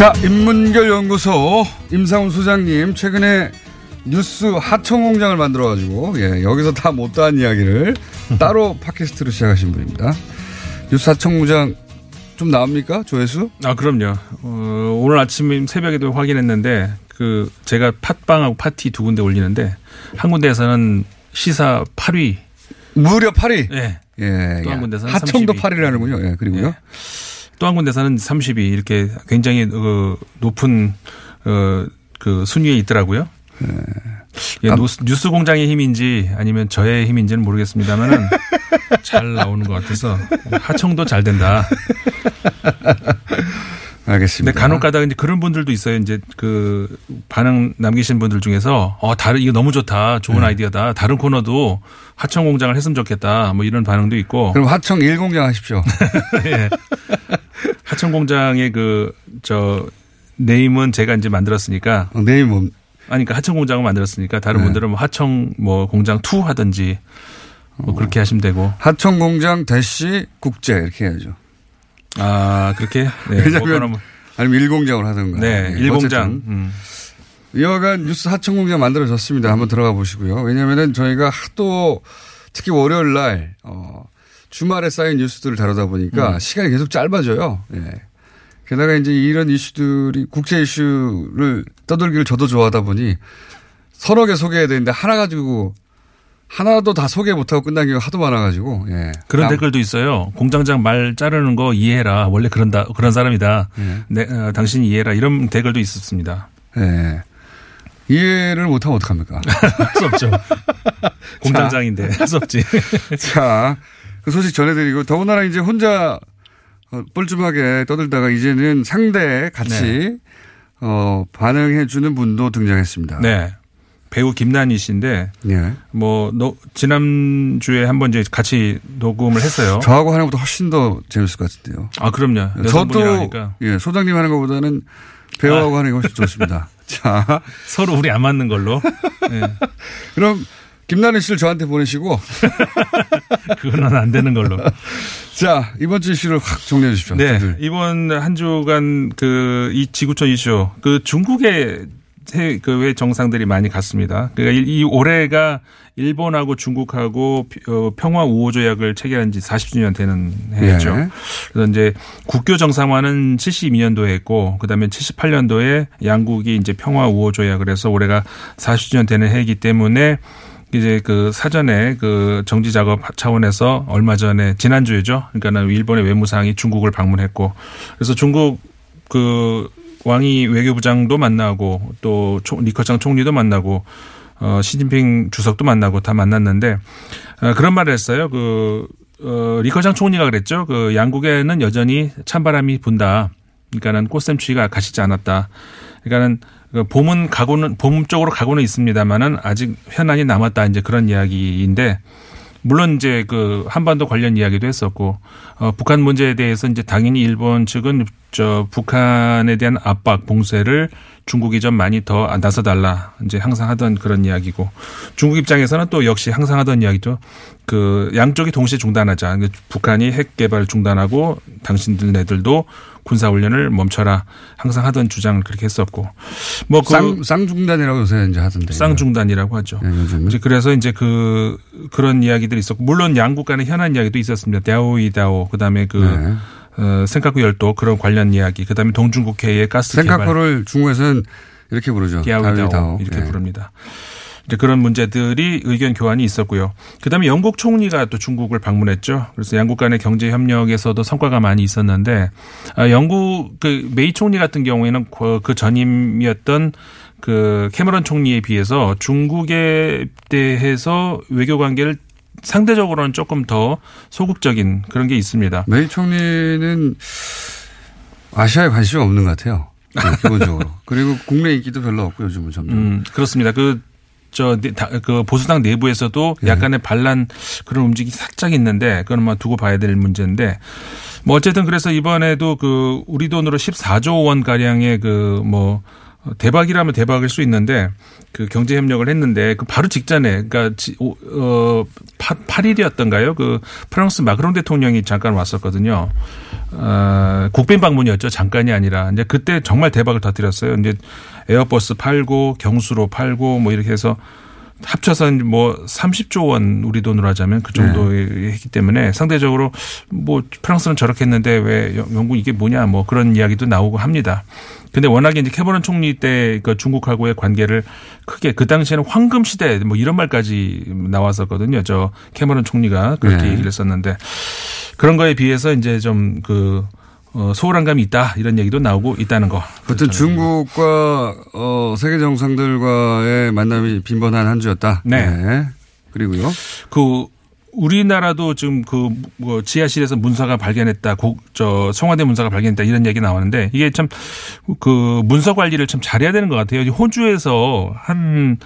자, 인문결 연구소 임상훈 소장님 최근에 뉴스 하청 공장을 만들어 가지고 예, 여기서 다 못다한 이야기를 따로 팟캐스트로 시작하신 분입니다. 뉴스 하청 공장 좀 나옵니까? 조회수? 아, 그럼요. 어, 오늘 아침 새벽에도 확인했는데 그 제가 팟빵하고 파티 두 군데 올리는데 한 군데에서는 시사 8위 무려 8위. 예. 예. 또한 군데서는 하청도 32. 8위라는군요. 예. 그리고요. 또 한 군데서는 30위 이렇게 굉장히 그 높은 어, 그 순위에 있더라고요. 예, 노- 뉴스 공장의 힘인지 아니면 저의 힘인지는 모르겠습니다만은 잘 나오는 것 같아서 하청도 잘 된다. 알겠습니다. 근데 간혹 가다가 이제 그런 분들도 있어요. 이제 그 반응 남기신 분들 중에서 어 다른 이거 너무 좋다. 네. 좋은 아이디어다. 다른 코너도 하청 공장을 했으면 좋겠다. 뭐 이런 반응도 있고. 그럼 하청 1공장 하십시오. 예. 하청 공장의 그 저 네임은 제가 이제 만들었으니까. 네임 뭐 아니 그러니까 하청 공장을 만들었으니까 다른 네. 분들은 뭐 하청 뭐 공장 2 하든지 뭐 그렇게 하시면 되고. 하청 공장 대시 국제 이렇게 해야죠. 아 그렇게 네. 왜냐하면 뭐- 아니면 일공장으로 하든가. 네, 예, 일공장. 음. 여하간 뉴스 하청 공장 만들어졌습니다. 한번 들어가 보시고요. 왜냐하면은 저희가 하도 특히 월요일 날 어, 주말에 쌓인 뉴스들을 다루다 보니까 음. 시간이 계속 짧아져요. 예. 게다가 이제 이런 이슈들이 국제 이슈를 떠들기를 저도 좋아하다 보니 서너 개 소개해야 되는데 하나 가지고 하나도 다 소개 못하고 끝난 경우가 하도 많아가지고 예. 그런 남- 댓글도 있어요. 공장장 말 자르는 거 이해해라. 원래 그런다 그런 사람이다. 예. 네, 어, 당신이 이해해라. 이런 댓글도 있었습니다. 예. 이해를 못하면 어떡합니까? 할 수 없죠. 공장장인데 할 수 없지. 자, 그 소식 전해드리고 더군다나 이제 혼자 어, 뻘쭘하게 떠들다가 이제는 상대 같이 네. 어, 반응해주는 분도 등장했습니다. 네. 배우 김난희 씨인데 예. 뭐 너, 지난 주에 한번 이제 같이 녹음을 했어요. 저하고 하는 것보다 훨씬 더 재밌을 것 같은데요. 아, 그럼요. 저도 여성분이라 하니까. 예, 소장님 하는 것보다는 배우하고 하는 게 훨씬 좋습니다. 자, 서로 우리 안 맞는 걸로. 예. 그럼 김나래 씨를 저한테 보내시고 그거는 안 되는 걸로. 자, 이번 주 이슈를 확 정리해 주십시오. 네. 다들. 이번 한 주간 그 이 지구촌 이슈 그 중국의 세- 그외 정상들이 많이 갔습니다. 그러니까 이, 이 올해가 일본하고 중국하고 피- 어, 평화 우호 조약을 체결한 지 40주년 되는 해였죠. 예. 그래서 이제 국교 정상화는 72년도에 했고 그다음에 78년도에 양국이 이제 평화 우호 조약을 해서 올해가 40주년 되는 해이기 때문에 이제 그 사전에 그 정지 작업 차원에서 얼마 전에 지난주에죠. 그러니까는 일본의 외무상이 중국을 방문했고 그래서 중국 그 왕이 외교부장도 만나고 또 총- 리커창 총리도 만나고 어 시진핑 주석도 만나고 다 만났는데 어, 그런 말을 했어요. 그 어, 리커창 총리가 그랬죠. 그 양국에는 여전히 찬바람이 분다. 그러니까는 꽃샘추위가 가시지 않았다. 그러니까는 그 봄은 가고는 봄 쪽으로 가고는 있습니다만은 아직 현안이 남았다. 이제 그런 이야기인데 물론 이제 그 한반도 관련 이야기도 했었고 어 북한 문제에 대해서 이제 당연히 일본 측은 저 북한에 대한 압박 봉쇄를 중국이 좀 많이 더 나서 달라 이제 항상 하던 그런 이야기고 중국 입장에서는 또 역시 항상 하던 이야기죠. 그 양쪽이 동시에 중단하자. 그러니까 북한이 핵 개발 중단하고 당신들 네들도 군사 훈련을 멈춰라. 항상 하던 주장을 그렇게 했었고 뭐그 쌍, 쌍중단이라고 요새 이제 하던데. 쌍중단이라고 하죠. 요즘은. 이제 그래서 이제 그 그런 이야기들이 있었고 물론 양국 간의 현안 이야기도 있었습니다. 다오이다오 그다음에 그 네. 어, 센카쿠 열도 그런 관련 이야기 그다음에 동중국해의 가스 개발 생카코를 중국에서는 이렇게 부르죠. 다오이다오. 이렇게 예. 부릅니다. 이제 그런 문제들이 의견 교환이 있었고요. 그다음에 영국 총리가 또 중국을 방문했죠. 그래서 양국 간의 경제 협력에서도 성과가 많이 있었는데 아, 영국 그 메이 총리 같은 경우에는 그- 그 전임이었던 그 캐머런 총리에 비해서 중국에 대해서 외교 관계를 상대적으로는 조금 더 소극적인 그런 게 있습니다. 메이 총리는 아시아에 관심이 없는 것 같아요. 네, 기본적으로. 그리고 국내 인기도 별로 없고 요즘은 점점. 음, 그렇습니다. 그, 저, 네, 다- 그 보수당 내부에서도 예. 약간의 반란 그런 움직임이 살짝 있는데 그건 뭐 두고 봐야 될 문제인데 뭐 어쨌든 그래서 이번에도 그 우리 돈으로 14조 원 가량의 그뭐 어, 대박이라면 대박일 수 있는데 그 경제 협력을 했는데 그 바로 직전에 그러니까 어 8, 일이었던가요 그 프랑스 마크롱 대통령이 잠깐 왔었거든요. 어 국빈 방문이었죠. 잠깐이 아니라 이제 그때 정말 대박을 터뜨렸어요. 이제 에어버스 팔고 경수로 팔고 뭐 이렇게 해서 합쳐서 뭐 30조 원 우리 돈으로 하자면 그 정도 했기 때문에 상대적으로 뭐 프랑스는 저렇게 했는데 왜 영- 영국 이게 뭐냐 뭐 그런 이야기도 나오고 합니다. 근데 워낙에 이제 캐머런 총리 때 그 중국하고의 관계를 크게 그 당시에는 황금 시대 뭐 이런 말까지 나왔었거든요. 저 캐머런 총리가 그렇게 네. 얘기를 했었는데 그런 거에 비해서 이제 좀그 어, 소홀한 감이 있다 이런 얘기도 나오고 있다는 거. 어떤 중국과 어, 세계 정상들과의 만남이 빈번한 한 주였다. 네. 그리고요. 그 우리나라도 지금 그 뭐 지하실에서 문서가 발견했다, 곡저 청와대 문서가 발견했다 이런 얘기 나오는데 이게 참 그 문서 관리를 참 잘해야 되는 것 같아요. 호주에서 한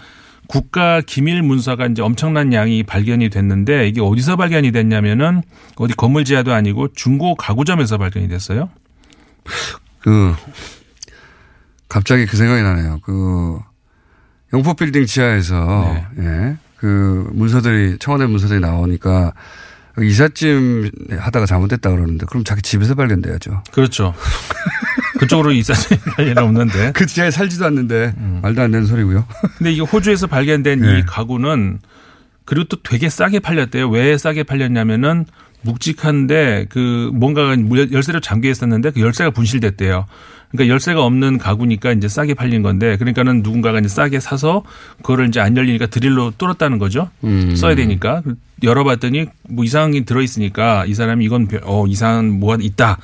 국가 기밀 문서가 이제 엄청난 양이 발견이 됐는데 이게 어디서 발견이 됐냐면은 어디 건물 지하도 아니고 중고 가구점에서 발견이 됐어요. 그 갑자기 그 생각이 나네요. 그 영포 빌딩 지하에서 네. 예. 그 문서들이 청와대 문서들이 나오니까 이삿짐 하다가 잘못됐다 그러는데 그럼 자기 집에서 발견돼야죠. 그렇죠. 그쪽으로 이사진 관련 없는데. 그 지하에 살지도 않는데 말도 안 되는 소리고요. 근데 이게 호주에서 발견된 네. 이 가구는 그리고 또 되게 싸게 팔렸대요. 왜 싸게 팔렸냐면은 묵직한데 그 뭔가가 열쇠로 잠겨 있었는데 그 열쇠가 분실됐대요. 그러니까 열쇠가 없는 가구니까 이제 싸게 팔린 건데 그러니까는 누군가가 이제 싸게 사서 그거를 이제 안 열리니까 드릴로 뚫었다는 거죠. 음. 써야 되니까 열어봤더니 뭐 이상한 게 들어 있으니까 이 사람이 이건 별- 어 이상한 뭐가 있다.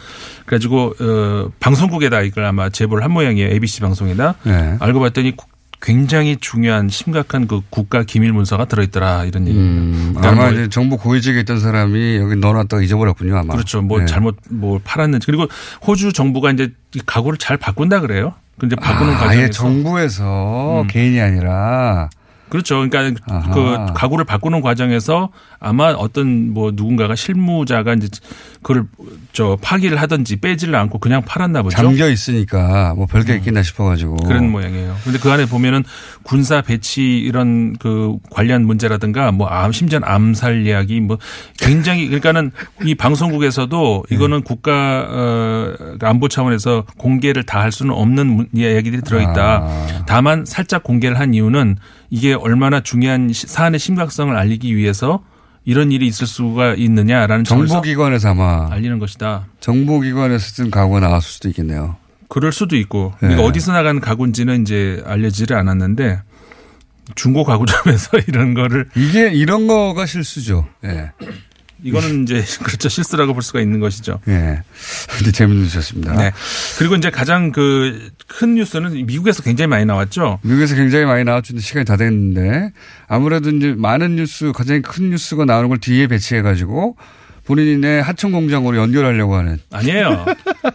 그래가지고 어 방송국에다 이걸 아마 제보를 한 모양이에요. ABC 방송에다. 네. 알고 봤더니 구- 굉장히 중요한 심각한 그 국가 기밀 문서가 들어있더라 이런 얘기입니다. 음, 아마 뭐 이제 정부 고위직에 있던 사람이 여기 넣어놨다가 잊어버렸군요, 아마. 그렇죠. 뭐 네. 잘못 뭐 팔았는지 그리고 호주 정부가 이제 이 가구를 잘 바꾼다 그래요. 근데 바꾸는 아, 과정에서 아예 정부에서 개인이 아니라 그렇죠. 그러니까 아하. 그 가구를 바꾸는 과정에서 아마 어떤 뭐 누군가가 실무자가 이제 그걸 저 파기를 하든지 빼지를 않고 그냥 팔았나 보죠. 잠겨 있으니까 뭐 별게 있겠나 싶어가지고. 음. 그런 모양이에요. 근데 그 안에 보면은 군사 배치 이런 그 관련 문제라든가 뭐 암, 심지어 암살 이야기 뭐 굉장히 그러니까는 이 방송국에서도 이거는 국가 어 안보 차원에서 공개를 다 할 수는 없는 문- 이야기들이 들어있다. 다만 살짝 공개를 한 이유는 이게 얼마나 중요한 시- 사안의 심각성을 알리기 위해서 이런 일이 있을 수가 있느냐라는 정보기관에서 아마 알리는 것이다. 정보기관에서 쓴 가구가 나왔을 수도 있겠네요. 그럴 수도 있고 네. 이거 어디서 나간 가구인지는 이제 알려지를 않았는데 중고 가구점에서 이런 거를 이게 이런 거가 실수죠. 예. 이거는 이제 그렇죠 실수라고 볼 수가 있는 것이죠. 예. 근데 재밌는 뉴스였습니다. 네. 그리고 이제 가장 그 큰 뉴스는 미국에서 굉장히 많이 나왔죠. 미국에서 굉장히 많이 나왔는데 시간이 다 됐는데 아무래도 이제 많은 뉴스 가장 큰 뉴스가 나오는 걸 뒤에 배치해 가지고 본인의 하청 공장으로 연결하려고 하는. 아니에요.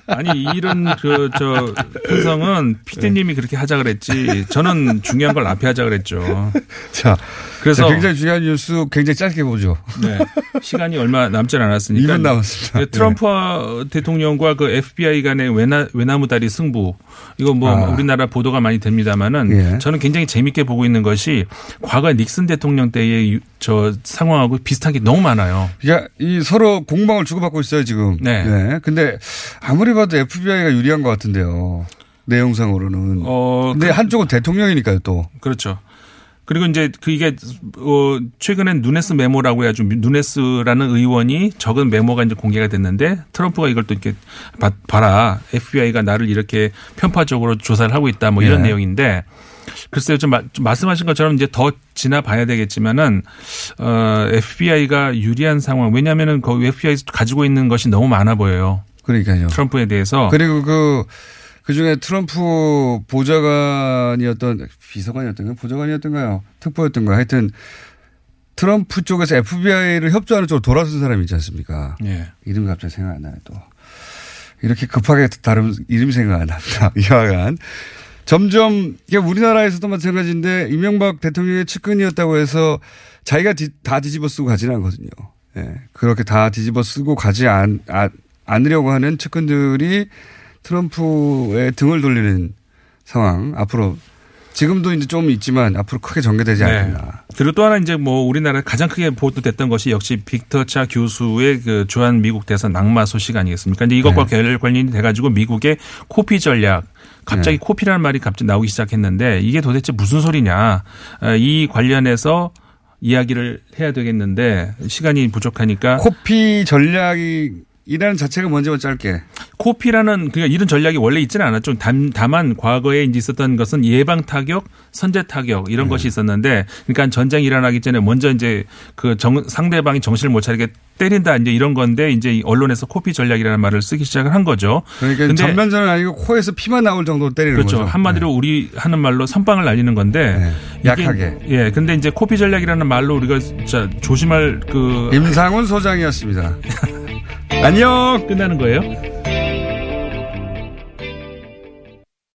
아니 이런 그저 편성은 피디님이 그렇게 하자 그랬지. 저는 중요한 걸 앞에 하자 그랬죠. 자, 그래서 자, 굉장히 중요한 뉴스 굉장히 짧게 보죠. 네. 시간이 얼마 남지 않았으니까. 2분 남았습니다. 네, 트럼프 대통령과 그 FBI 간의 외나, 외나무 다리 승부. 이거 뭐 아. 우리나라 보도가 많이 됩니다만은 예. 저는 굉장히 재밌게 보고 있는 것이 과거 닉슨 대통령 때의 유- 저 상황하고 비슷한 게 너무 많아요. 그러니까 이 서로 공방을 주고받고 있어요 지금. 네. 근데 아무리 봐도 FBI가 유리한 것 같은데요. 내용상으로는. 어, 근데 그- 한쪽은 대통령이니까요 또. 그렇죠. 그리고 이제 그 이게 어 최근엔 누네스 메모라고 해가지고 누네스라는 의원이 적은 메모가 이제 공개가 됐는데 트럼프가 이걸 또 이렇게 봐- 봐라 FBI가 나를 이렇게 편파적으로 조사를 하고 있다 뭐 이런 네. 내용인데 글쎄요 좀, 마- 좀 말씀하신 것처럼 이제 더 지나봐야 되겠지만은 어 FBI가 유리한 상황 왜냐하면은 그 FBI 가지고 있는 것이 너무 많아 보여요. 그러니까요. 트럼프에 대해서 그리고 그, 그 중에 트럼프 보좌관이었던, 비서관이었던가 보좌관이었던가요? 특보였던가 하여튼 트럼프 쪽에서 FBI를 협조하는 쪽으로 돌아선 사람이 있지 않습니까? 예. 이름이 갑자기 생각 안 나요, 또. 이렇게 급하게 다른 이름이 생각 안 납니다. 이하간. 점점, 이게 우리나라에서도 마찬가지인데, 이명박 대통령의 측근이었다고 해서 자기가 디- 다 뒤집어 쓰고 가지는 않거든요. 예. 그렇게 다 뒤집어 쓰고 가지 않, 아, 않으려고 하는 측근들이 트럼프의 등을 돌리는 상황 앞으로 지금도 이제 좀 있지만 앞으로 크게 전개되지 네. 않겠나. 그리고 또 하나 이제 뭐 우리나라 가장 크게 보도됐던 것이 역시 빅터차 교수의 그 주한 미국 대선 낙마 소식 아니겠습니까? 근데 이것과 네. 관련이 돼가지고 미국의 코피 전략 갑자기 네. 코피라는 말이 갑자기 나오기 시작했는데 이게 도대체 무슨 소리냐? 어, 이 관련해서 이야기를 해야 되겠는데 시간이 부족하니까 코피 전략이 이라는 자체가 뭔지 짧게. 코피라는 그러니까 이런 전략이 원래 있지는 않았죠. 단, 다만 과거에 이제 있었던 것은 예방 타격, 선제 타격 이런 것이 있었는데, 그러니까 전쟁이 일어나기 전에 먼저 이제 그 정, 상대방이 정신을 못 차리게 때린다 이제 이런 건데 이제 언론에서 코피 전략이라는 말을 쓰기 시작을 한 거죠. 그러니까 근데 전면전은 아니고 코에서 피만 나올 정도로 때리는 그렇죠. 거죠. 한마디로 우리 하는 말로 선빵을 날리는 건데 이게- 약하게. 예. 근데 이제 코피 전략이라는 말로 우리가 진짜 조심할 그 임상훈 소장이었습니다. 안녕. 끝나는 거예요?